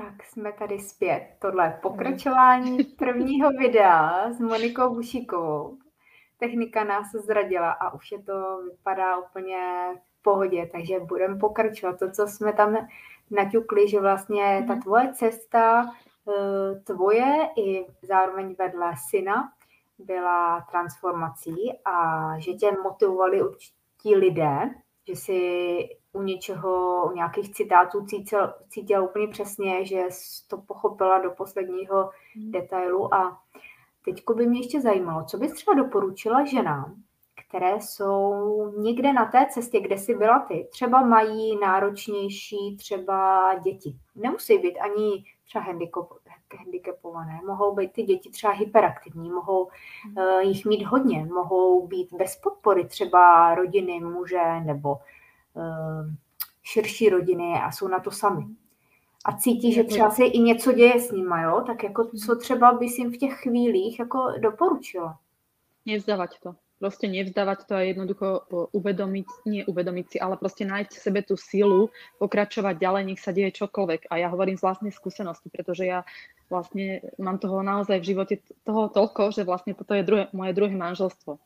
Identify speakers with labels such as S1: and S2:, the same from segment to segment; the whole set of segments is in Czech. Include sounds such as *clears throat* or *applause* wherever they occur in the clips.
S1: Tak jsme tady zpět. Tohle je pokračování prvního videa s Monikou Bušíkovou. Technika nás zradila a už je to vypadá úplně v pohodě, takže budeme pokračovat. To, co jsme tam naťukli, že vlastně ta mhm. tvoje cesta, eh, tvoje i zároveň vedle syna byla transformací a že tě motivovali určití lidé, že si u něčeho, u nějakých citátů cítil, cítila úplně přesně, že to pochopila do posledního hmm. detailu a teď by mě ještě zajímalo, co bys třeba doporučila ženám, které jsou někde na té cestě, kde jsi byla ty, třeba mají náročnější třeba děti. Nemusí být ani třeba handicapované, mohou být ty děti třeba hyperaktivní, mohou uh, jich mít hodně, mohou být bez podpory třeba rodiny, muže nebo uh, širší rodiny a jsou na to sami. A cítí, že třeba se i něco děje s nimi, jo? tak jako co třeba bys jim v těch chvílích jako doporučila?
S2: Nevzdávať to proste nevzdávať to a jednoducho uvedomiť, nie uvedomiť si, ale proste nájsť v sebe tú silu, pokračovať ďalej, nech sa deje čokoľvek. A ja hovorím z vlastnej skúsenosti, pretože ja vlastne mám toho naozaj v živote toho toľko, že vlastne toto je druhé, moje druhé manželstvo.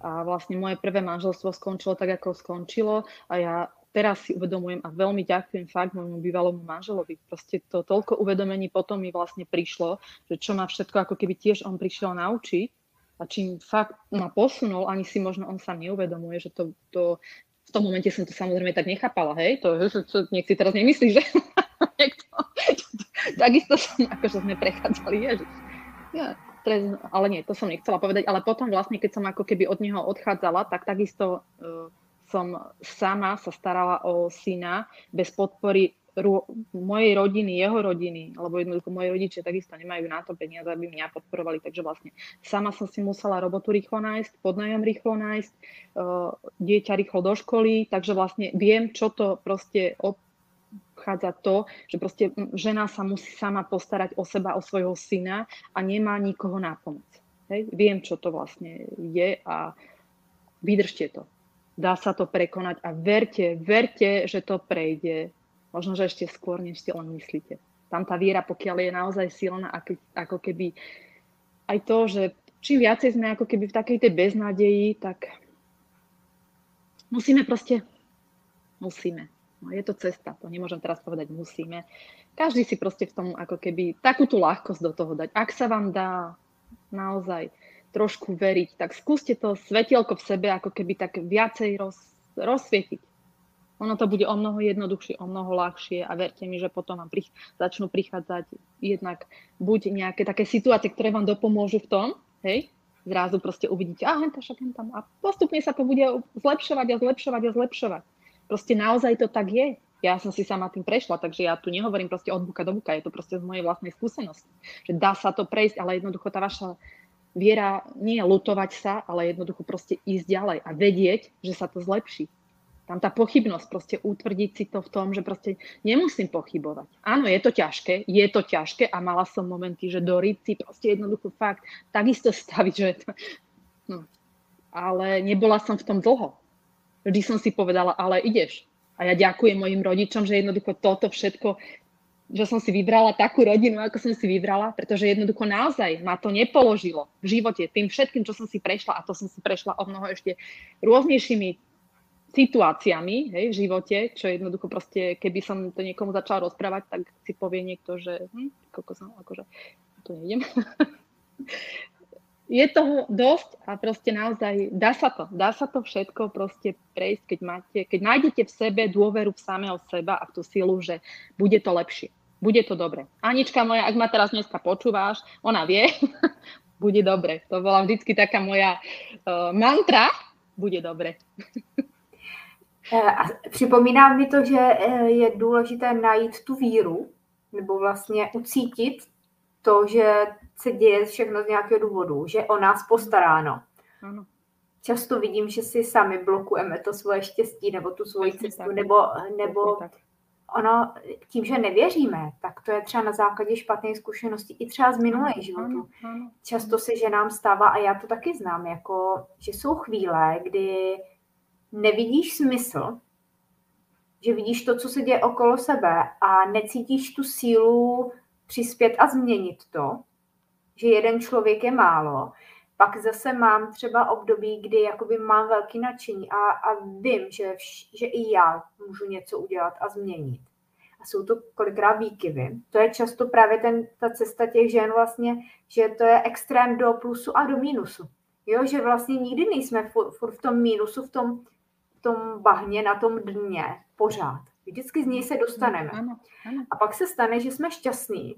S2: A vlastne moje prvé manželstvo skončilo tak, ako skončilo a ja teraz si uvedomujem a veľmi ďakujem fakt môjmu bývalému manželovi. Proste to toľko uvedomení potom mi vlastne prišlo, že čo ma všetko ako keby tiež on prišiel naučiť a čím fakt ma posunul, ani si možno on sám neuvedomuje, že to, to v tom momente som to samozrejme tak nechápala, hej, to, to, to nech si teraz nemyslí, že *laughs* niekto, *laughs* takisto som, akože sme prechádzali, ježiš. Ja, ale nie, to som nechcela povedať, ale potom vlastne, keď som ako keby od neho odchádzala, tak takisto uh, som sama sa starala o syna bez podpory mojej rodiny, jeho rodiny, lebo jednoducho moje rodičia takisto nemajú na to peniaze, aby mňa podporovali, takže vlastne sama som si musela robotu rýchlo nájsť, podnajom rýchlo nájsť, uh, dieťa rýchlo do školy, takže vlastne viem, čo to proste obchádza to, že proste žena sa musí sama postarať o seba, o svojho syna a nemá nikoho na pomoc. Hej? Viem, čo to vlastne je a vydržte to. Dá sa to prekonať a verte, verte, že to prejde Možno, že ešte skôr, než si len myslíte. Tam tá viera, pokiaľ je naozaj silná, ako keby aj to, že čím viacej sme ako keby v takej tej beznádeji, tak musíme proste, musíme. No, je to cesta, to nemôžem teraz povedať musíme. Každý si proste v tom ako keby takú tú ľahkosť do toho dať. Ak sa vám dá naozaj trošku veriť, tak skúste to svetielko v sebe ako keby tak viacej roz, rozsvietiť ono to bude o mnoho jednoduchšie, o mnoho ľahšie a verte mi, že potom vám prich- začnú prichádzať jednak buď nejaké také situácie, ktoré vám dopomôžu v tom, hej, zrazu proste uvidíte, a henta, však tam a postupne sa to bude zlepšovať a zlepšovať a zlepšovať. Proste naozaj to tak je. Ja som si sama tým prešla, takže ja tu nehovorím proste od buka do buka, je to proste z mojej vlastnej skúsenosti. Že dá sa to prejsť, ale jednoducho tá vaša viera nie je lutovať sa, ale jednoducho proste ísť ďalej a vedieť, že sa to zlepší tam tá pochybnosť, proste utvrdiť si to v tom, že proste nemusím pochybovať. Áno, je to ťažké, je to ťažké a mala som momenty, že do si proste jednoducho fakt takisto *laughs* staviť, že to, no. ale nebola som v tom dlho. Vždy som si povedala, ale ideš. A ja ďakujem mojim rodičom, že jednoducho toto všetko že som si vybrala takú rodinu, ako som si vybrala, pretože jednoducho naozaj ma to nepoložilo v živote tým všetkým, čo som si prešla a to som si prešla o mnoho ešte rôznejšími situáciami hej, v živote, čo jednoducho proste, keby som to niekomu začala rozprávať, tak si povie niekto, že hm, koľko som, akože to nejdem. *laughs* je toho dosť a proste naozaj dá sa to, dá sa to všetko proste prejsť, keď máte, keď nájdete v sebe dôveru v samého seba a v tú silu, že bude to lepšie, bude to dobre. Anička moja, ak ma teraz dneska počúváš, ona vie, *laughs* bude dobre. To bola vždycky taká moja uh, mantra, bude dobre. *laughs*
S1: Eh, a připomíná mi to, že eh, je důležité najít tu víru, nebo vlastně ucítit to, že se děje všechno z nějakého důvodu, že o nás postaráno. Ano. Často vidím, že si sami blokujeme to svoje štěstí nebo tu svoji Přesně cestu, tak. nebo, nebo ono tím, že nevěříme, tak to je třeba na základě špatných zkušeností i třeba z minulého životu. Často se ženám stává, a já to taky znám, jako, že jsou chvíle, kdy nevidíš smysl že vidíš to, co se děje okolo sebe a necítíš tu sílu přispět a změnit to, že jeden člověk je málo, pak zase mám třeba období, kdy jakoby mám velký nadšení a, a vím, že, vš, že i já můžu něco udělat a změnit. A jsou to kolikrát výkyvy. To je často právě ten, ta cesta těch žen vlastně, že to je extrém do plusu a do mínusu. Jo, že vlastně nikdy nejsme furt, furt v tom mínusu, v tom, v tom bahně, na tom dně pořád. Vždycky z něj se dostaneme. A pak se stane, že jsme šťastní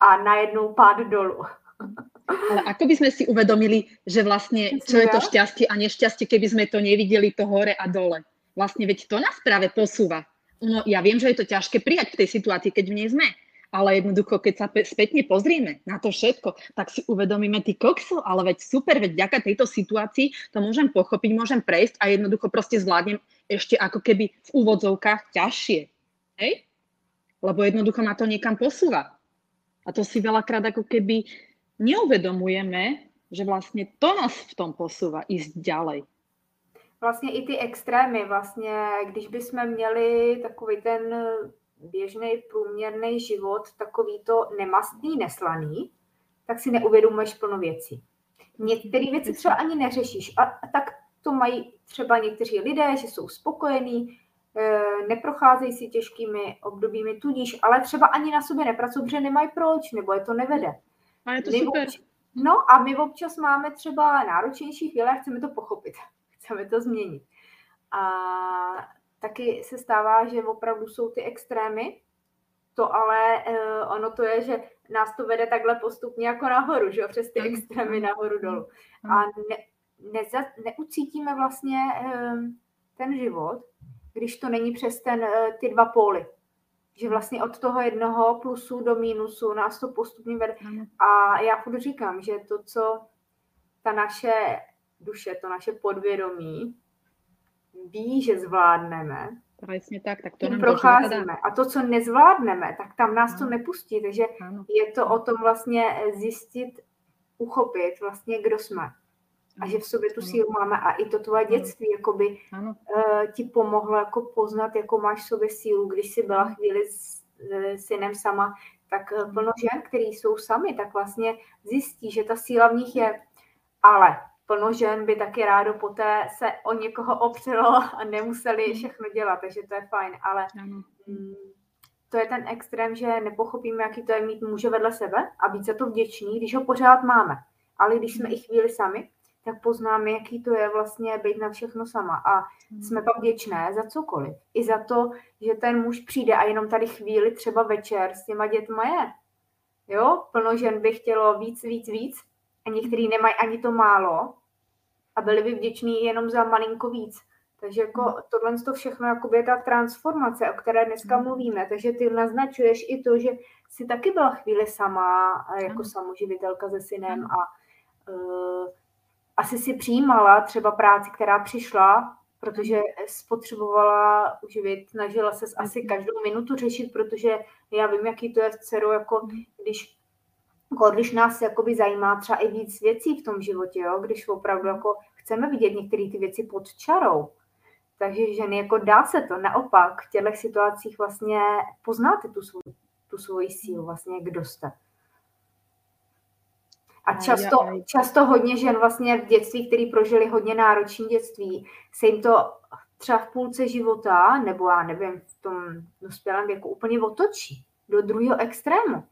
S1: a najednou pád dolů.
S2: Ale ako by sme si uvedomili, že vlastne, čo je to šťastie a nešťastie, keby sme to nevideli to hore a dole. Vlastne, veď to nás práve posúva. No, ja viem, že je to ťažké prijať v tej situácii, keď v nej sme. Ale jednoducho, keď sa spätne pozrieme na to všetko, tak si uvedomíme, ty kokso, ale veď super, veď vďaka tejto situácii to môžem pochopiť, môžem prejsť a jednoducho proste zvládnem ešte ako keby v úvodzovkách ťažšie. Hej? Lebo jednoducho ma to niekam posúva. A to si veľakrát ako keby neuvedomujeme, že vlastně to nás v tom posúva ísť ďalej.
S1: Vlastně i ty extrémy, vlastně, když bychom měli takový ten běžný průměrný život, takový to nemastný, neslaný, tak si neuvědomuješ plno věcí. Některé věci třeba ani neřešíš. A, a tak to mají třeba někteří lidé, že jsou spokojení, e, neprocházejí si těžkými obdobími, tudíž, ale třeba ani na sobě nepracují, protože nemají proč, nebo je to nevede.
S2: A je to my super.
S1: Občas, no a my občas máme třeba náročnější chvíle a chceme to pochopit. *laughs* Chceme to změnit. A taky se stává, že opravdu jsou ty extrémy, to ale uh, ono to je, že nás to vede takhle postupně jako nahoru, že jo, přes ty extrémy nahoru dolů. A ne, neza, neucítíme vlastně uh, ten život, když to není přes ten, uh, ty dva póly. Že vlastně od toho jednoho plusu do mínusu nás to postupně vede. A já furt říkám, že to, co ta naše duše, to naše podvědomí ví, že zvládneme,
S2: Přesně tak, tak to
S1: nám procházíme. A to, co nezvládneme, tak tam nás to nepustí. Takže ano. je to o tom vlastně zjistit, uchopit vlastně, kdo jsme a že v sobě tu sílu máme a i to tvoje dětství jakoby ano. Uh, ti pomohlo jako poznat, jako máš v sobě sílu, když jsi byla chvíli s, s synem sama, tak uh, plno žen, který jsou sami, tak vlastně zjistí, že ta síla v nich je, ale plno žen by taky rádo poté se o někoho opřelo a nemuseli všechno dělat, takže to je fajn, ale mm, to je ten extrém, že nepochopíme, jaký to je mít muže vedle sebe a být za to vděčný, když ho pořád máme. Ale když jsme i chvíli sami, tak poznáme, jaký to je vlastně být na všechno sama. A hmm. jsme pak vděčné za cokoliv. I za to, že ten muž přijde a jenom tady chvíli, třeba večer s těma dětma je. Jo, plno žen by chtělo víc, víc, víc a některý nemají ani to málo a byli by vděční jenom za malinko víc. Takže jako hmm. tohle to všechno jako je ta transformace, o které dneska hmm. mluvíme. Takže ty naznačuješ i to, že jsi taky byla chvíli sama jako samoživitelka se synem a uh, asi si přijímala třeba práci, která přišla, protože spotřebovala uživit, snažila se asi každou minutu řešit, protože já vím, jaký to je s dcerou, jako když, jako když nás jakoby zajímá třeba i víc věcí v tom životě, jo? když opravdu jako chceme vidět některé ty věci pod čarou. Takže ženy, jako dá se to, naopak v těchto situacích vlastně poznáte tu svou, tu svoji sílu, vlastně kdo jste. A často, často hodně žen vlastně v dětství, který prožili hodně náročné dětství, se jim to třeba v půlce života, nebo já nevím, v tom dospělém věku úplně otočí do druhého extrému.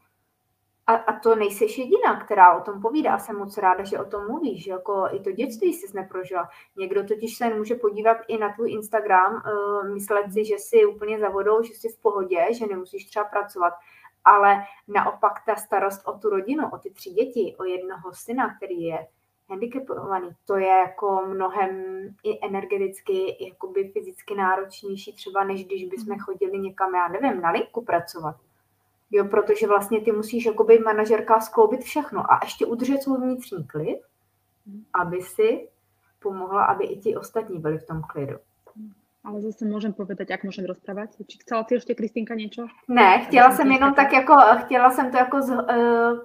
S1: A, a to nejseš jediná, která o tom povídá. Jsem moc ráda, že o tom mluvíš, že jako i to dětství jsi neprožila. Někdo totiž se může podívat i na tvůj Instagram, uh, myslet si, že jsi úplně za vodou, že jsi v pohodě, že nemusíš třeba pracovat ale naopak ta starost o tu rodinu, o ty tři děti, o jednoho syna, který je handicapovaný, to je jako mnohem i energeticky, i jakoby fyzicky náročnější třeba, než když bychom chodili někam, já nevím, na linku pracovat. Jo, protože vlastně ty musíš jakoby manažerka skloubit všechno a ještě udržet svůj vnitřní klid, aby si pomohla, aby i ti ostatní byli v tom klidu.
S2: Ale zase môžem povedať, jak môžem rozprávať. Či chcela ty ještě, Kristýnka, něco?
S1: Ne, chtěla jsem jenom tak jako, chtěla jsem to jako z, uh,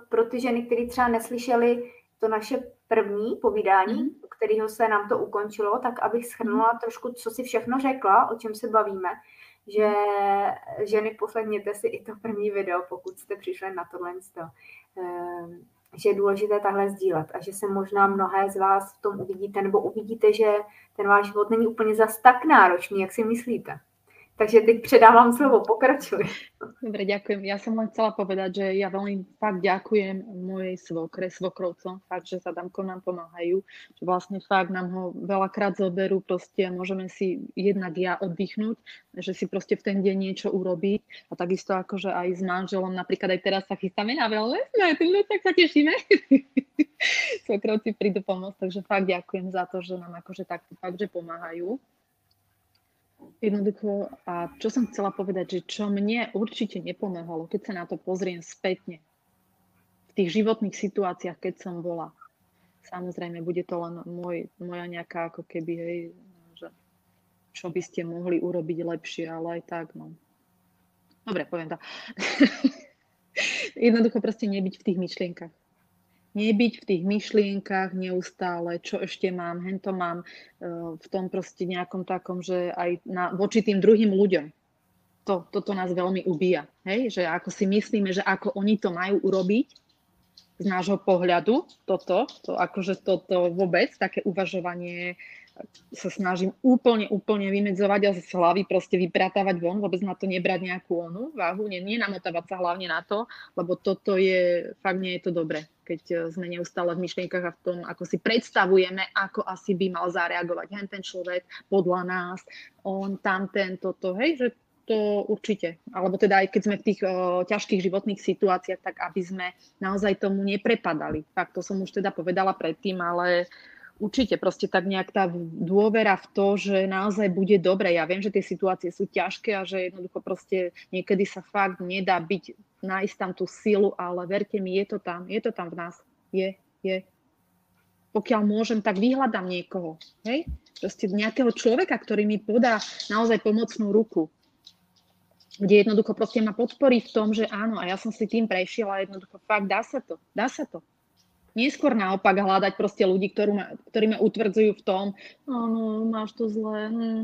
S1: pro ty ženy, které třeba neslyšeli to naše první povídání, mm. -hmm. kterého se nám to ukončilo, tak abych schrnula mm. trošku, co si všechno řekla, o čem se bavíme, že ženy poslechněte si i to první video, pokud jste přišli na tohle. Ehm, že je důležité tahle sdílet a že se možná mnohé z vás v tom uvidíte, nebo uvidíte, že ten váš život není úplně zas tak náročný, jak si myslíte. Takže teď předávám slovo, pokračuj.
S2: Dobre, ďakujem. Ja som len chcela povedať, že ja veľmi fakt ďakujem mojej svokre, svokrovcom, fakt, že sa Damko nám pomáhajú, že vlastne fakt nám ho veľakrát zoberú proste môžeme si jednak ja oddychnúť, že si proste v ten deň niečo urobiť a takisto akože aj s manželom, napríklad aj teraz sa chystáme na veľa, tak sa tešíme. *laughs* Svokrovci prídu pomôcť, takže fakt ďakujem za to, že nám akože takto fakt, že pomáhajú. Jednoducho, a čo som chcela povedať, že čo mne určite nepomáhalo, keď sa na to pozriem spätne, v tých životných situáciách, keď som bola, samozrejme, bude to len môj, moja nejaká ako keby, hej, že čo by ste mohli urobiť lepšie, ale aj tak, no. Dobre, poviem to. *laughs* Jednoducho proste nebyť v tých myšlienkach nebyť v tých myšlienkach neustále, čo ešte mám, hento mám, e, v tom proste nejakom takom, že aj na, voči tým druhým ľuďom. To, toto nás veľmi ubíja. Hej? Že ako si myslíme, že ako oni to majú urobiť, z nášho pohľadu, toto, to akože toto vôbec, také uvažovanie sa snažím úplne, úplne vymedzovať a z hlavy proste vypratávať von, vôbec na to nebrať nejakú onu váhu, nie, nie sa hlavne na to, lebo toto je, fakt nie je to dobre, keď e, sme neustále v myšlienkach a v tom, ako si predstavujeme, ako asi by mal zareagovať hen ten človek podľa nás, on, tamten, toto, hej, že to určite. Alebo teda aj keď sme v tých o, ťažkých životných situáciách, tak aby sme naozaj tomu neprepadali. Tak to som už teda povedala predtým, ale určite proste tak nejak tá dôvera v to, že naozaj bude dobre. Ja viem, že tie situácie sú ťažké a že jednoducho proste niekedy sa fakt nedá byť, nájsť tam tú silu, ale verte mi, je to tam, je to tam v nás. Je, je. Pokiaľ môžem, tak vyhľadám niekoho. Hej? Proste nejakého človeka, ktorý mi podá naozaj pomocnú ruku. Kde jednoducho proste ma podporí v tom, že áno, a ja som si tým prešiel a jednoducho fakt dá sa to, dá sa to. Neskôr naopak hľadať proste ľudí, ktorí ma, ktorí ma utvrdzujú v tom, áno, máš to zlé, hm,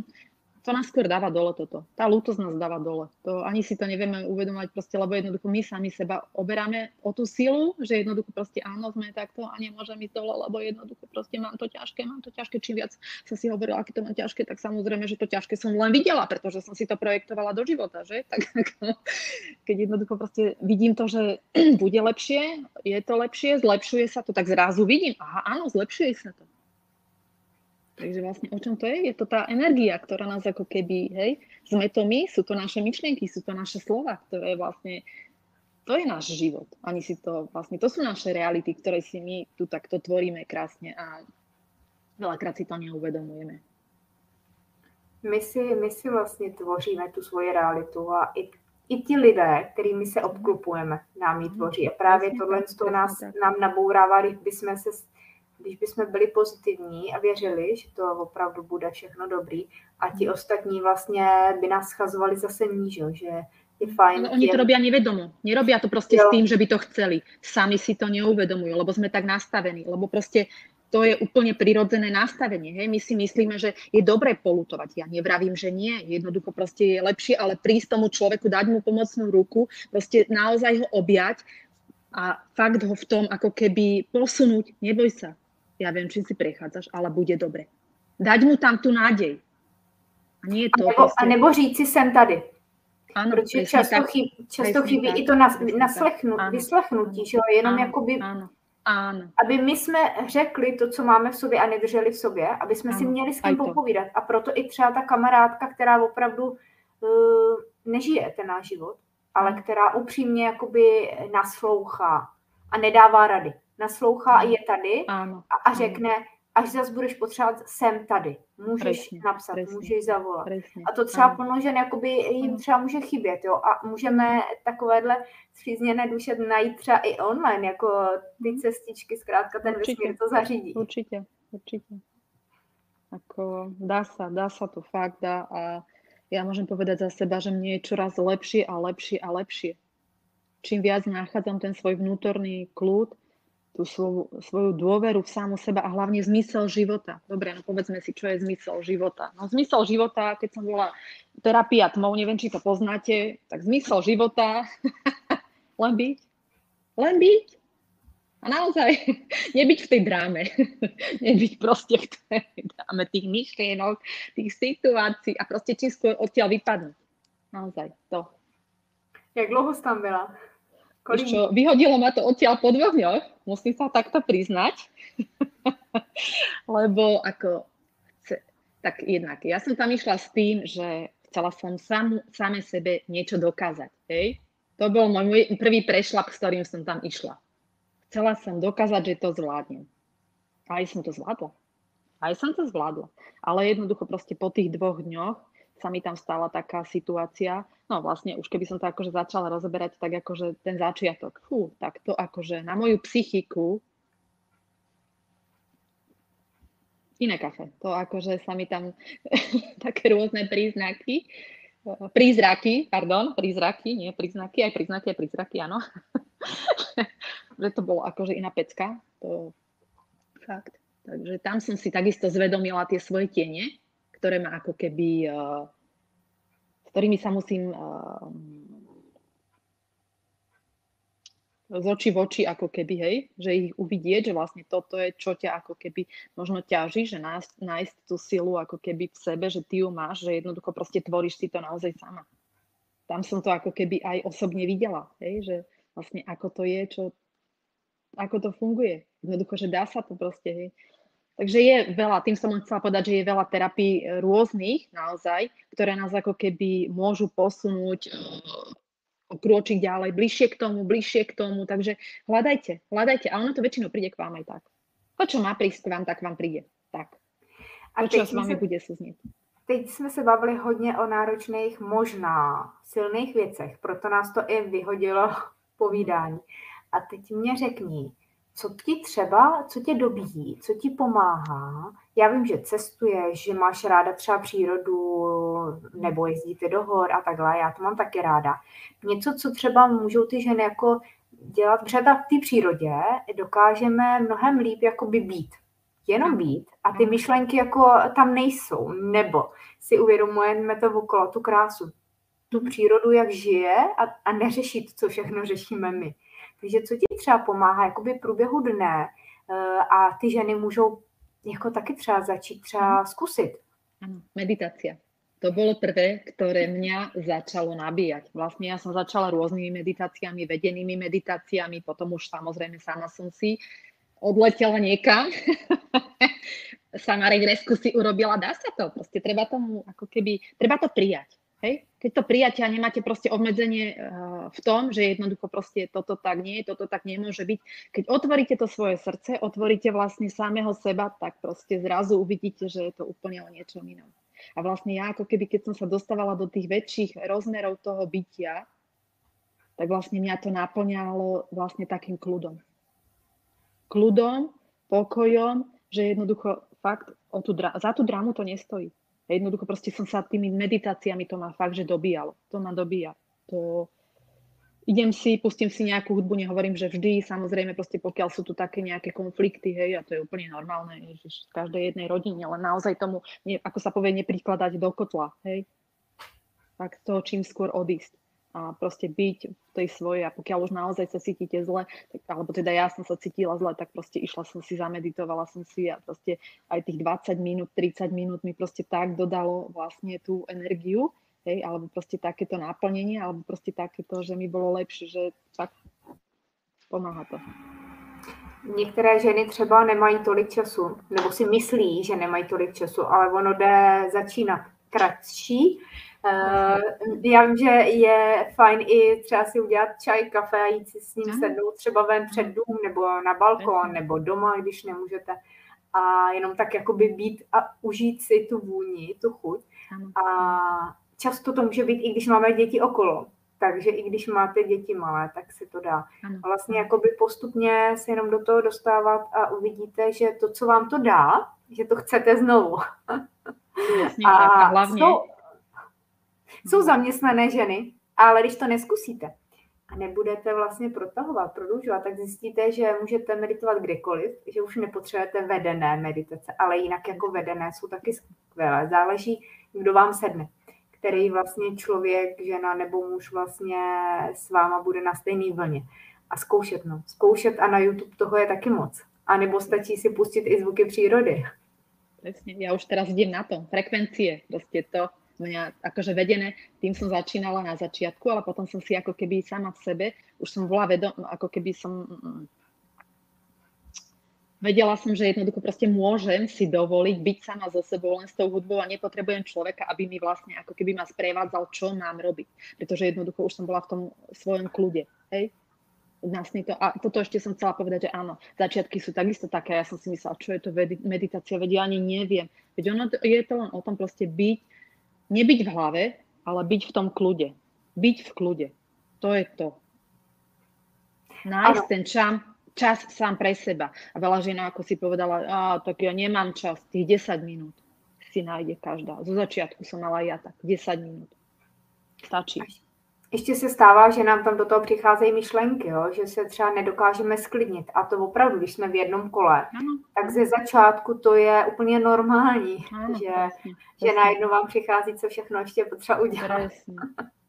S2: to nás skôr dáva dole toto. Tá lútosť nás dáva dole. To ani si to nevieme uvedomať proste, lebo jednoducho my sami seba oberáme o tú silu, že jednoducho proste áno, sme takto a nemôžem ísť dole, lebo jednoducho proste mám to ťažké, mám to ťažké. Čím viac som si hovorila, aké to mám ťažké, tak samozrejme, že to ťažké som len videla, pretože som si to projektovala do života, že? *laughs* Tak keď jednoducho proste vidím to, že *clears throat* bude lepšie, je to lepšie, zlepšuje sa to, tak zrazu vidím, aha, áno, zlepšuje sa to. Takže vlastne o čom to je? Je to tá energia, ktorá nás ako keby, hej, sme to my, sú to naše myšlienky, sú to naše slova, ktoré vlastne, to je náš život. Ani si to vlastne, to sú naše reality, ktoré si my tu takto tvoríme krásne a veľakrát si to neuvedomujeme.
S1: My si, my si vlastně tvoříme tu svoji realitu a i, i ti lidé, kterými se obklupujeme, nám ji tvoří. A právě tohle to nás, nám nabourává, když bychom se když bychom byli pozitivní a věřili, že to opravdu bude všechno dobrý a ti hmm. ostatní vlastně by nás schazovali zase níž, že je fajn.
S2: No, oni to robia nevedomo. Nerobia to proste jo. s tým, že by to chceli. Sami si to neuvedomujú, lebo sme tak nastavení. Lebo proste to je úplne prirodzené nastavenie. Hej? My si myslíme, že je dobré polutovať. Ja nevravím, že nie. Jednoducho proste je lepšie, ale prísť tomu človeku, dať mu pomocnú ruku, proste naozaj ho objať a fakt ho v tom ako keby posunúť. Neboj sa, ja viem, či si prechádzaš, ale bude dobre. Dať mu tam tu nádej.
S1: A, nie to a, nebo, prostě... a nebo říct si jsem tady. Ano, Protože často, tak, chybí, často chybí tak, i to nas, naslechnu, ano, vyslechnutí, že jo, jenom ano, jakoby, ano, ano. aby my jsme řekli to, co máme v sobě a nedrželi v sobě, aby jsme ano, si měli s kým popovídat. A proto i třeba ta kamarádka, která opravdu uh, nežije ten náš život, ale která upřímně jakoby naslouchá a nedává rady naslouchá a je tady ano, a, a řekne, ano. až zase budeš potřebovat, jsem tady. Můžeš presně, napsat, presně, můžeš zavolat. Presně, a to třeba ano. plno žen jakoby jim třeba může chybět, jo. A můžeme takovéhle střízněné duše najít třeba i online, jako ty mhm. cestičky, zkrátka ten určitě, vesmír to zařídí.
S2: Určitě, určitě. Ako, dá sa, dá sa to fakt, dá a ja môžem povedať za seba, že mne je čoraz lepšie a lepšie a lepšie. Čím viac nachádzam ten svoj vnútorný kľud, tú svoju, svoju dôveru v samu seba a hlavne zmysel života. Dobre, no povedzme si, čo je zmysel života. No zmysel života, keď som bola terapia tmou, neviem, či to poznáte, tak zmysel života *laughs* len byť. Len byť. A naozaj *laughs* nebyť v tej dráme. *laughs* nebyť proste v tej dráme tých myšlienok, tých situácií a proste čím skôr odtiaľ vypadnúť. Naozaj, to.
S1: Jak jsi tam byla?
S2: Kolik... Čo, vyhodilo ma to odtiaľ po dvoch dňoch, musím sa takto priznať. *laughs* Lebo ako, tak jednak, ja som tam išla s tým, že chcela som sam, same sebe niečo dokázať. Hej? To bol môj prvý prešlap, s ktorým som tam išla. Chcela som dokázať, že to zvládnem. A aj som to zvládla. Aj som to zvládla. Ale jednoducho proste po tých dvoch dňoch sa mi tam stala taká situácia, no vlastne už keby som to akože začala rozoberať, tak akože ten začiatok, fú, tak to akože na moju psychiku iné kafe. To akože sa mi tam *laughs* také rôzne príznaky, prízraky, pardon, prízraky, nie príznaky, aj príznaky, aj prízraky, áno. *laughs* že to bolo akože iná pecka, to fakt. Takže tam som si takisto zvedomila tie svoje tiene, ktoré ma ako keby, uh, s ktorými sa musím uh, z očí v oči ako keby, hej, že ich uvidieť, že vlastne toto je, čo ťa ako keby možno ťaží, že nájsť, nájsť tú silu ako keby v sebe, že ty ju máš, že jednoducho proste tvoríš si to naozaj sama. Tam som to ako keby aj osobne videla, hej, že vlastne ako to je, čo, ako to funguje. Jednoducho, že dá sa to proste, hej. Takže je veľa, tým som len chcela povedať, že je veľa terapí e, rôznych naozaj, ktoré nás ako keby môžu posunúť e, o krôčik ďalej, bližšie k tomu, bližšie k tomu, takže hľadajte, hľadajte a ono to väčšinou príde k vám aj tak. To, čo má prísť k vám, tak vám príde. Tak. A to, čo s vámi se, bude suzniť.
S1: Teď jsme se bavili hodně o náročných, možná silných věcech, proto nás to i vyhodilo *laughs* povídání. A teď mě řekni, co ti třeba, co tě dobíjí, co ti pomáhá. Já vím, že cestuješ, že máš ráda třeba přírodu nebo jezdíte do hor a takhle, já to mám taky ráda. Něco, co třeba můžou ty ženy jako dělat, protože v té přírodě dokážeme mnohem líp jakoby být. Jenom být a ty myšlenky jako tam nejsou, nebo si uvědomujeme to okolo, tu krásu, tu přírodu, jak žije a, a neřešit, co všechno řešíme my. Takže co ti třeba pomáhá jakoby průběhu dne eh, a ty ženy můžou jako taky třeba začít třeba mhm. zkusit.
S2: Ano, meditace. To bolo prvé, ktoré mňa začalo nabíjať. Vlastne ja som začala rôznymi meditáciami, vedenými meditáciami, potom už samozrejme sama som si odletela niekam. *laughs* sama regresku si urobila, dá sa to, proste treba tomu ako keby, treba to prijať. Hej? Keď to prijatia nemáte proste obmedzenie uh, v tom, že jednoducho proste toto tak nie, toto tak nemôže byť. Keď otvoríte to svoje srdce, otvoríte vlastne samého seba, tak proste zrazu uvidíte, že je to úplne o niečom inom. A vlastne ja ako keby, keď som sa dostávala do tých väčších rozmerov toho bytia, tak vlastne mňa to naplňalo vlastne takým kľudom. Kľudom, pokojom, že jednoducho fakt o tú, za tú drámu to nestojí. Jednoducho proste som sa tými meditáciami to ma fakt, že dobíjalo. To ma dobíja. To... Idem si, pustím si nejakú hudbu, nehovorím, že vždy, samozrejme, proste pokiaľ sú tu také nejaké konflikty, hej, a to je úplne normálne, že v každej jednej rodine, ale naozaj tomu, ako sa povie, neprikladať do kotla, hej. Tak to čím skôr odísť a proste byť v tej svojej a pokiaľ už naozaj sa cítite zle, tak, alebo teda ja som sa cítila zle, tak proste išla som si, zameditovala som si a proste aj tých 20 minút, 30 minút mi proste tak dodalo vlastne tú energiu, hej, alebo proste takéto naplnenie, alebo proste takéto, že mi bolo lepšie, že tak pomáha to.
S1: Některé ženy třeba nemají tolik času, nebo si myslí, že nemají tolik času, ale ono jde začínat kratší, já vím, že je fajn i třeba si udělat čaj, kafe a jít si s ním sednout třeba ven před dům nebo na balkon nebo doma, když nemůžete. A jenom tak jakoby být a užít si tu vůni, tu chuť. A často to může být, i když máme děti okolo. Takže i když máte děti malé, tak si to dá. A vlastně jakoby postupně se jenom do toho dostávat a uvidíte, že to, co vám to dá, že to chcete znovu.
S2: Jasně, *laughs* a, a hlavně,
S1: jsou, jsou zaměstnané ženy, ale když to neskusíte a nebudete vlastně protahovat, prodlužovat, tak zjistíte, že můžete meditovat kdykoliv, že už nepotřebujete vedené meditace, ale jinak jako vedené jsou taky skvělé. Záleží, kdo vám sedne, který vlastně člověk, žena nebo muž vlastně s váma bude na stejné vlně. A zkoušet, no. Zkoušet a na YouTube toho je taky moc. A nebo stačí si pustit i zvuky přírody.
S2: Presne, ja už teraz idem na to. Frekvencie, proste to mňa akože vedené, tým som začínala na začiatku, ale potom som si ako keby sama v sebe, už som bola vedom, ako keby som mm, vedela som, že jednoducho proste môžem si dovoliť byť sama so sebou len s tou hudbou a nepotrebujem človeka, aby mi vlastne ako keby ma sprevádzal, čo mám robiť. Pretože jednoducho už som bola v tom svojom kľude. Hej? vlastne to, a toto ešte som chcela povedať, že áno, začiatky sú takisto také, ja som si myslela, čo je to meditácia, veď ja ani neviem. Veď ono je to len o tom proste byť, nebyť v hlave, ale byť v tom kľude. Byť v kľude. To je to. Nájsť ten čam, čas sám pre seba. A veľa žien, ako si povedala, a, tak ja nemám čas, tých 10 minút si nájde každá. Zo začiatku som mala ja tak, 10 minút. Stačí
S1: ještě se stává, že nám tam do toho přicházejí myšlenky, jo? že se třeba nedokážeme sklidnit. A to opravdu, když jsme v jednom kole, ano. tak ze začátku to je úplně normální, ano, že, že najednou vám přichází, co všechno ještě potřeba udělat. Presne.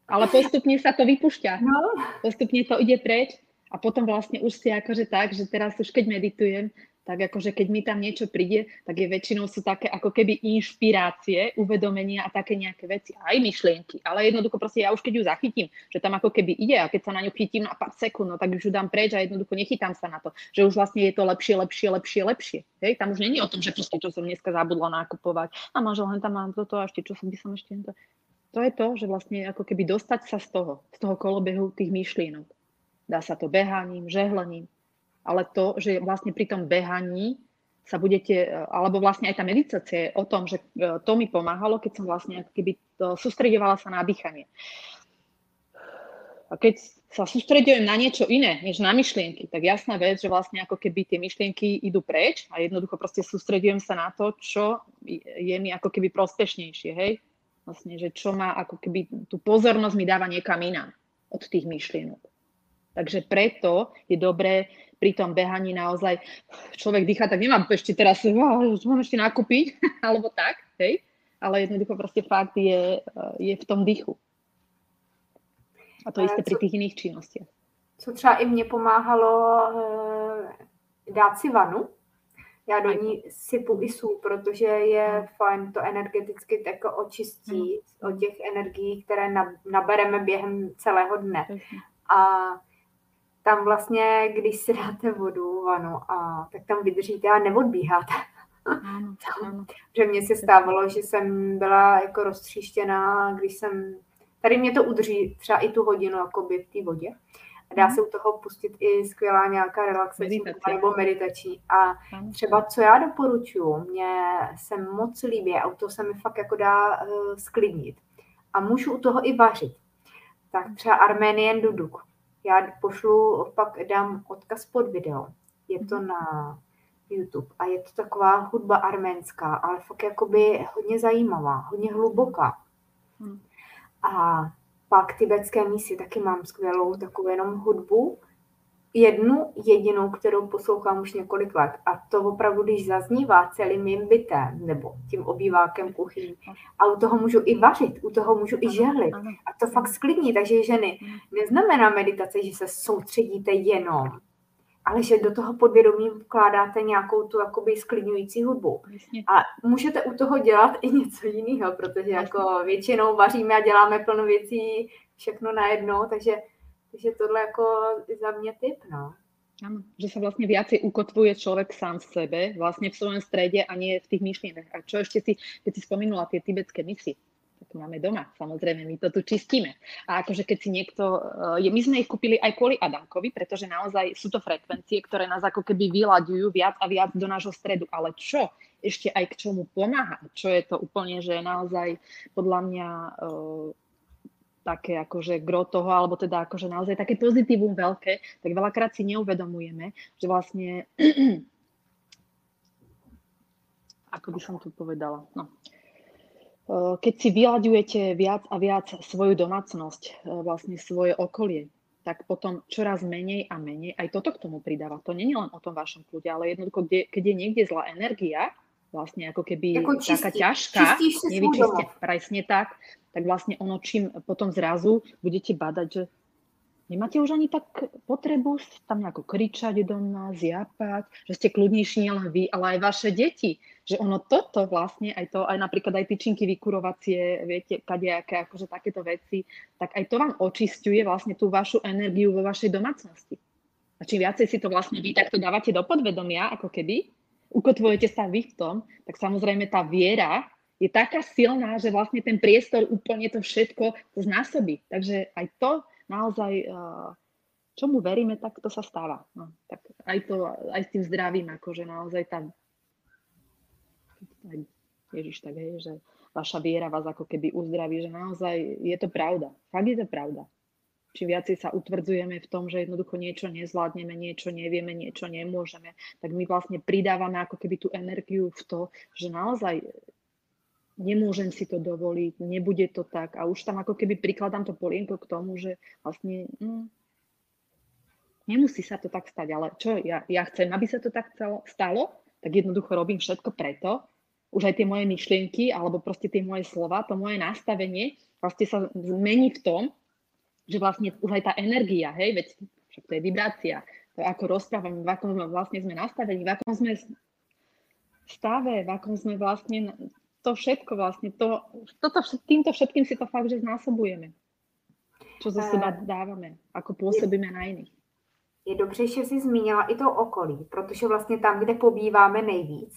S2: Ale postupně se to vypušťa. No. Postupně to ide preč a potom vlastně už si akože tak, že teraz už keď meditujem, tak akože keď mi tam niečo príde, tak je väčšinou sú také ako keby inšpirácie, uvedomenia a také nejaké veci, aj myšlienky. Ale jednoducho proste ja už keď ju zachytím, že tam ako keby ide a keď sa na ňu chytím na pár sekúnd, no tak už ju dám preč a jednoducho nechytám sa na to, že už vlastne je to lepšie, lepšie, lepšie, lepšie. Hej? Tam už není o tom, že proste čo som dneska zabudla nakupovať a manžel len tam mám toto a ešte čo som by som ešte to. To je to, že vlastne ako keby dostať sa z toho, z toho kolobehu tých myšlienok. Dá sa to behaním, žehlením, ale to, že vlastne pri tom behaní sa budete, alebo vlastne aj tá meditácia je o tom, že e, to mi pomáhalo, keď som vlastne keby sústredovala sa na dýchanie. A keď sa sústredujem na niečo iné, než na myšlienky, tak jasná vec, že vlastne ako keby tie myšlienky idú preč a jednoducho proste sústredujem sa na to, čo je mi ako keby prospešnejšie, hej? Vlastne, že čo má ako keby tú pozornosť mi dáva niekam inám od tých myšlienok. Takže preto je dobré pri tom behaní naozaj človek dýcha, tak nemám ešte teraz, oh, *laughs* mám ešte nakúpiť, *laughs* alebo tak, hej? Ale jednoducho proste fakt je, je v tom dýchu. A to isté pri tých iných činnostiach.
S1: Co třeba i mně pomáhalo eh, dát si vanu. Já do ní sypu i sůl, protože je fajn to energeticky tak očistí od těch energií, které nabereme během celého dne. A tam vlastně, když si dáte vodu, vanu, a, tak tam vydržíte a neodbíháte. Ano, *laughs* ano. Že mně se stávalo, že jsem byla jako roztříštěná, když jsem, tady mě to udrží třeba i tu hodinu jakoby v té vodě. A dá mhm. se u toho pustit i skvělá nějaká relaxační nebo meditační. A třeba co já doporučuji, mě se moc líbí a toho se mi fakt jako dá uh, sklidnit. A můžu u toho i vařit. Tak třeba Armenian Duduk já pošlu, pak dám odkaz pod video. Je to mhm. na YouTube a je to taková hudba arménská, ale fakt jakoby hodně zajímavá, hodně hluboká. Hmm. A pak tibetské mísy taky mám skvělou takovou jenom hudbu, jednu jedinou, kterou poslouchám už několik let. A to opravdu, když zaznívá celým mým bytem nebo tím obývákem kuchyní. A u toho můžu i vařit, u toho můžu i žehlit. A to fakt sklidní. Takže ženy, neznamená meditace, že se soustředíte jenom, ale že do toho podvědomí vkládáte nějakou tu jakoby sklidňující hudbu. A můžete u toho dělat i něco jiného, protože jako většinou vaříme a děláme plno věcí všechno najednou, takže takže tohle jako za mě typ, no.
S2: Áno, že sa vlastne viacej ukotvuje človek sám v sebe, vlastne v svojom strede a nie v tých myšlienkach. A čo ešte si, keď si spomenula tie tibetské misy, tak máme doma, samozrejme, my to tu čistíme. A akože keď si eh, my sme ich kúpili aj kvôli Adamkovi, pretože naozaj sú to frekvencie, ktoré nás ako keby vyľaďujú viac a viac do nášho stredu. Ale čo ešte aj k čomu pomáha, čo je to úplne, že naozaj mňa eh, také akože gro toho, alebo teda akože naozaj také pozitívum veľké, tak veľakrát si neuvedomujeme, že vlastne, *clears throat* ako by som to povedala, no, keď si vyľaďujete viac a viac svoju domácnosť, vlastne svoje okolie, tak potom čoraz menej a menej, aj toto k tomu pridáva. To není len o tom vašom kľude, ale jednoducho, kde, keď je niekde zlá energia, vlastne ako keby jako čistí, taká ťažká, nevyčistia, presne tak, tak vlastne ono čím potom zrazu budete badať, že nemáte už ani tak potrebu tam nejako kričať do nás, japať, že ste kľudnejší nielen vy, ale aj vaše deti. Že ono toto vlastne, aj to, aj napríklad aj tyčinky vykurovacie, viete, kadejaké, akože takéto veci, tak aj to vám očistuje vlastne tú vašu energiu vo vašej domácnosti. A čím viacej si to vlastne vy takto dávate do podvedomia, ako keby, ukotvujete sa vy v tom, tak samozrejme tá viera je taká silná, že vlastne ten priestor úplne to všetko znásobí. Takže aj to naozaj, eh, čomu veríme, tak to sa stáva. No, tak aj, to, aj s tým zdravím, akože naozaj tam Ježiš tak je, že vaša viera vás ako keby uzdraví, že naozaj je to pravda. Fakt je to pravda. Čím viacej sa utvrdzujeme v tom, že jednoducho niečo nezvládneme, niečo nevieme, niečo nemôžeme, tak my vlastne pridávame ako keby tú energiu v to, že naozaj nemôžem si to dovoliť, nebude to tak. A už tam ako keby prikladám to polienko k tomu, že vlastne no, nemusí sa to tak stať, ale čo ja, ja chcem, aby sa to tak stalo, tak jednoducho robím všetko preto, už aj tie moje myšlienky, alebo proste tie moje slova, to moje nastavenie vlastne sa zmení v tom, že vlastne už aj tá energia, hej, veď však to je vibrácia, to je ako rozprávame, v akom vlastne sme nastavení, v akom sme stave, v akom sme vlastne to všetko vlastne, to, toto, týmto všetkým si to fakt, že znásobujeme. Čo za seba eh, dáváme, ako působíme na jiných.
S1: Je dobře, že jsi zmínila i to okolí, protože vlastně tam, kde pobýváme nejvíc,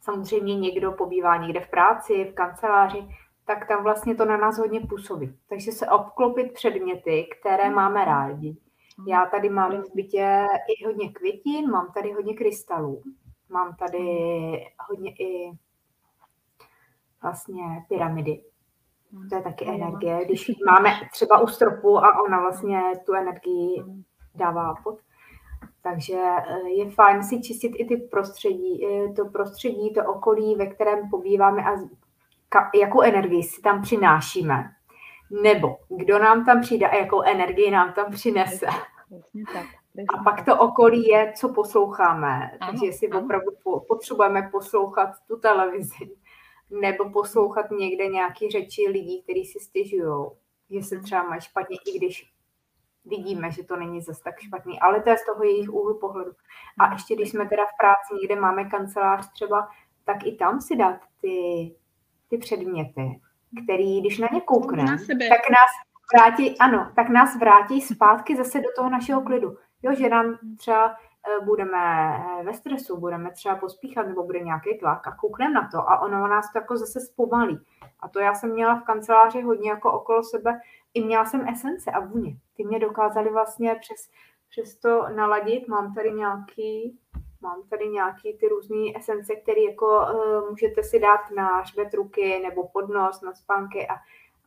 S1: samozřejmě někdo pobývá někde v práci, v kanceláři, tak tam vlastně to na nás hodně působí. Takže se obklopit předměty, které hmm. máme rádi. Já tady mám v bytě i hodně květin, mám tady hodně krystalů, mám tady hmm. hodně i vlastně pyramidy. To je taky energie. Když máme třeba u stropu a ona vlastně tu energii dává pod. Takže eh, je fajn si čistit i ty prostředí, to prostředí, to okolí, ve kterém pobýváme a jakou energii si tam přinášíme. Nebo kdo nám tam přijde a jakou energii nám tam přinese. A pak to okolí je, co posloucháme. Takže jestli opravdu potřebujeme poslouchat tu televizi, nebo poslouchat někde nějaké řeči lidí, kteří si stěžují, že se třeba mají špatně, i když vidíme, že to není zase tak špatný, ale to je z toho jejich úhlu pohledu. A ještě když jsme teda v práci, někde máme kancelář třeba, tak i tam si dát ty, ty předměty, který, když na ně koukneme, tak nás vrátí, ano, tak nás vrátí zpátky zase do toho našeho klidu. Jo, že nám třeba Eh, budeme eh, ve stresu, budeme třeba pospíchat nebo bude nějaký tlak a koukneme na to a ono nás to jako zase zpomalí. A to já jsem měla v kanceláři hodně jako okolo sebe, i měla jsem esence a vůně. Ty mě dokázaly vlastně přes, přes to naladit. Mám tady nějaký, mám tady nějaký ty různé esence, které jako uh, můžete si dát na hřbet ruky nebo pod nos, na spánky a,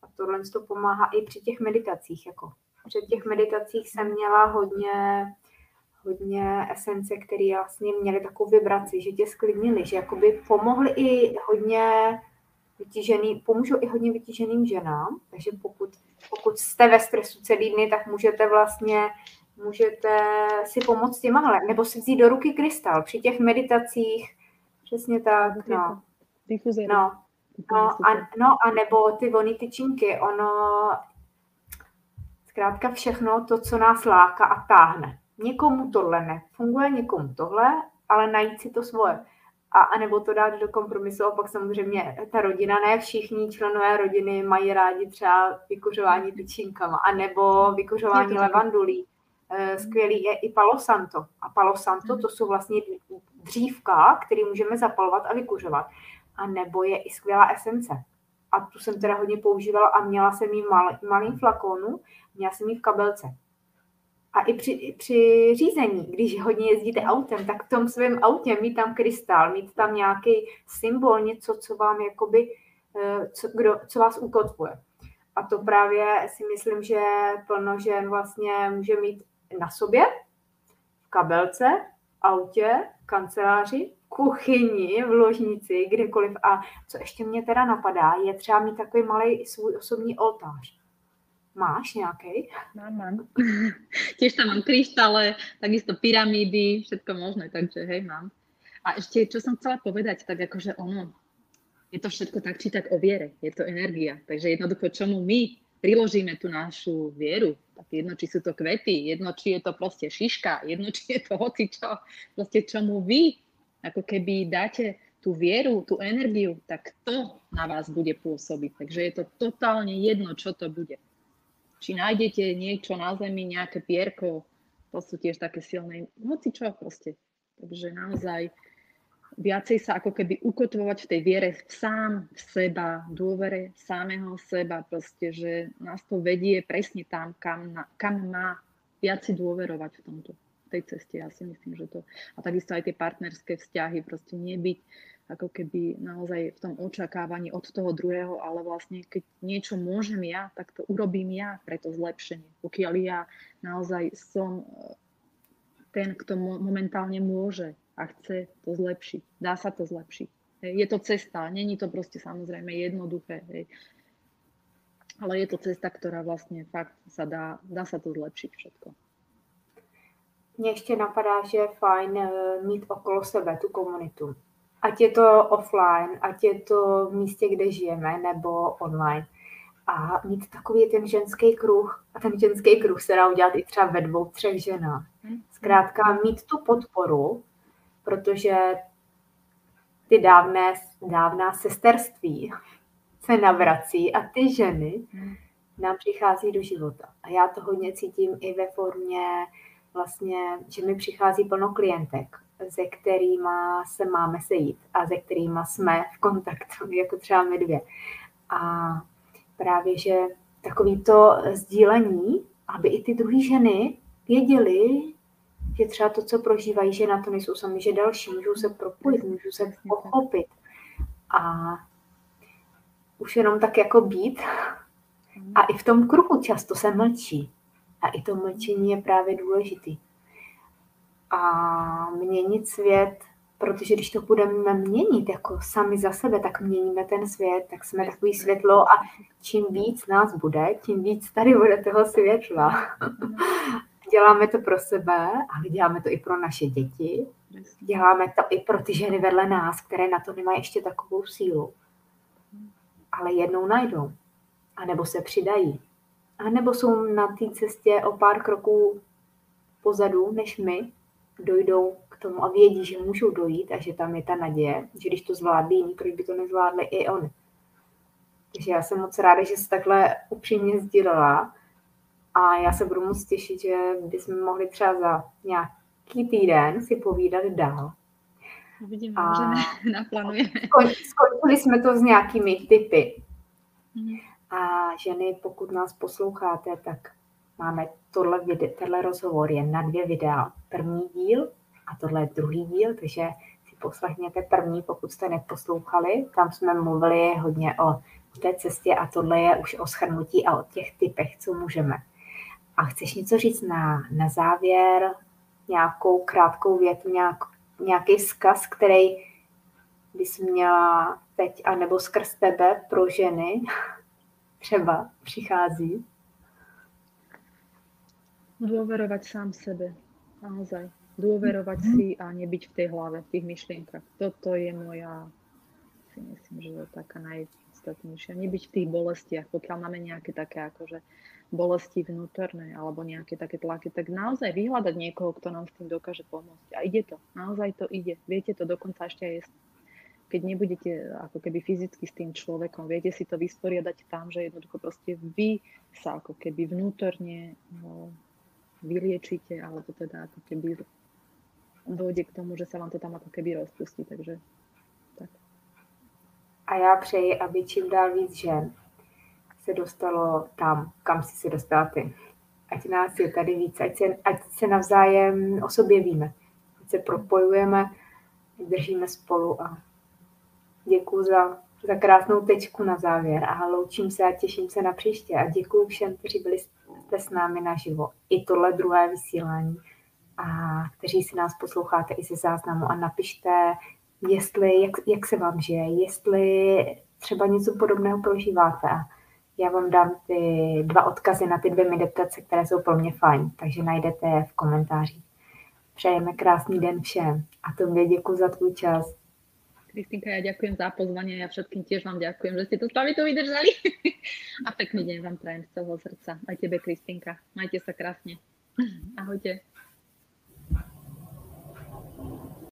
S1: a tohle to pomáhá i při těch meditacích. Jako. Při těch meditacích jsem měla hodně hodně esence, které vlastně měly takovou vibraci, že tě sklidnili, že jakoby pomohly i hodně vytížený, pomůžou i hodně vytíženým ženám, takže pokud, pokud jste ve stresu celý dny, tak můžete vlastně můžete si pomoct těma, nebo si vzít do ruky krystal při těch meditacích, přesně tak, no. No, no, a, no a nebo ty vony tyčinky, ono zkrátka všechno to, co nás láká a táhne někomu tohle nefunguje, někomu tohle, ale najít si to svoje. A, a nebo to dát do kompromisu a pak samozřejmě ta rodina, ne všichni členové rodiny mají rádi třeba vykuřování tyčinkama, a nebo vykuřování levandulí. Eh, skvělý je i Palo Santo. A Palo Santo hmm. to jsou vlastně dřívka, který můžeme zapalovat a vykuřovat. A nebo je i skvělá esence. A tu jsem teda hodně používala a měla jsem ji v mal, malým flakonu, měla jsem ji v kabelce. A i při, při řízení, když hodně jezdíte autem, tak v tom svém autě mít tam krystal, mít tam nějaký symbol, něco, co vám jakoby, eh, co, kdo, co vás ukotvuje. A to právě si myslím, že plno žen vlastně může mít na sobě, v kabelce, autě, kanceláři, kuchyni, v ložnici, kdekoliv. A co ještě mě teda napadá, je třeba mít takový malý svůj osobní oltář Máš nějaký?
S2: Mám, mám. *laughs* Tiež tam mám kryštále, takisto pyramídy, všetko možné, takže hej, mám. A ešte, čo som chcela povedať, tak akože ono, je to všetko tak či tak o viere, je to energia. Takže jednoducho, čomu my priložíme tú našu vieru, tak jedno, či sú to kvety, jedno, či je to proste šiška, jedno, či je to hoci čo, proste čomu vy ako keby dáte tú vieru, tú energiu, tak to na vás bude pôsobiť. Takže je to totálne jedno, čo to bude. Či nájdete niečo na zemi, nejaké pierko, to sú tiež také silné, hoci čo proste. Takže naozaj viacej sa ako keby ukotvovať v tej viere sám v seba, dôvere samého seba, proste, že nás to vedie presne tam, kam, kam má viac si dôverovať v tomto tej ceste. Ja si myslím, že to... A takisto aj tie partnerské vzťahy, proste nebyť ako keby naozaj v tom očakávaní od toho druhého, ale vlastne keď niečo môžem ja, tak to urobím ja pre to zlepšenie. Pokiaľ ja naozaj som e, ten, kto momentálne môže a chce to zlepšiť. Dá sa to zlepšiť. Je to cesta, není to proste samozrejme jednoduché. Hej. Ale je to cesta, ktorá vlastne fakt sa dá, dá sa to zlepšiť všetko.
S1: Mně ještě napadá, že je fajn e, mít okolo sebe tu komunitu ať je to offline, ať je to v místě, kde žijeme, nebo online. A mít takový ten ženský kruh, a ten ženský kruh se dá udělat i třeba ve dvou, třech ženách. Zkrátka mít tu podporu, protože ty dávné, dávná sesterství se navrací a ty ženy nám přichází do života. A já to hodně cítím i ve formě vlastně, že mi přichází plno klientek se kterými se máme sejít a se kterými jsme v kontaktu, *laughs* jako třeba my dvě. A právě, že takový to sdílení, aby i ty druhé ženy věděly, že třeba to, co prožívají, že na to nejsou sami, že další můžou se propojit, můžou se pochopit. A už jenom tak jako být. A i v tom kruhu často se mlčí. A i to mlčení je právě důležitý a měnit svět, protože když to budeme měnit jako sami za sebe, tak měníme ten svět, tak jsme takový světlo a čím víc nás bude, tím víc tady bude toho světla. Děláme to pro sebe, ale děláme to i pro naše děti. Děláme to i pro ty ženy vedle nás, které na to nemají ještě takovou sílu. Ale jednou najdou. A nebo se přidají. A nebo jsou na té cestě o pár kroků pozadu než my dojdou k tomu a vědí, že můžou dojít a že tam je ta naděje, že když to zvládli jiní, proč by to nezvládli i on. Takže já jsem moc ráda, že jsi takhle upřímně sdílela a já se budu moc těšit, že bychom mohli třeba za nějaký týden si povídat dál.
S2: Vidím, a že *laughs* naplánujeme.
S1: Skončili jsme to s nějakými typy. Mm. A ženy, pokud nás posloucháte, tak máme tohle, vide, tenhle rozhovor je na dvě videa. První díl a tohle je druhý díl, takže si poslechněte první, pokud jste neposlouchali. Tam jsme mluvili hodně o té cestě a tohle je už o schrnutí a o těch typech, co můžeme. A chceš něco říct na, na závěr, nějakou krátkou větu, nějak, nějaký vzkaz, který bys měla teď, anebo skrz tebe pro ženy *laughs* třeba přichází?
S2: Dôverovať sám sebe. Naozaj. Dôverovať mm-hmm. si a nebyť v tej hlave, v tých myšlienkach. Toto je moja, si myslím, že je taká najpodstatnejšia. Nebyť v tých bolestiach, pokiaľ máme nejaké také akože bolesti vnútorné alebo nejaké také tlaky, tak naozaj vyhľadať niekoho, kto nám s tým dokáže pomôcť. A ide to. Naozaj to ide. Viete to dokonca ešte aj keď nebudete ako keby fyzicky s tým človekom, viete si to vysporiadať tam, že jednoducho proste vy sa ako keby vnútorne no, vyliečite, alebo teda ako keby dojde k tomu, že sa vám to tam ako keby rozpustí, takže tak.
S1: A já přeji, aby čím dál víc žen se dostalo tam, kam si se dostala ty. Ať nás je tady víc, ať se, ať se navzájem o sobě víme, ať se propojujeme, držíme spolu a děkuji za, za krásnou tečku na závěr a loučím se a těším se na příště a děkuji všem, kteří byli jste s námi naživo. I tohle druhé vysílání, a kteří si nás posloucháte i ze záznamu a napište, jestli, jak, jak se vám žije, jestli třeba něco podobného prožíváte Já vám dám ty dva odkazy na ty dvě meditace, které jsou pro mě fajn, takže najdete je v komentářích. Přejeme krásný den všem a tobě děkuji za tvůj čas.
S2: Kristinka, ja ďakujem za pozvanie, ja všetkým tiež vám ďakujem, že ste to s nami to vydržali. *laughs* A pekný deň vám prajem z celého srdca. Aj tebe, Kristinka. Majte sa krásne. Ahojte.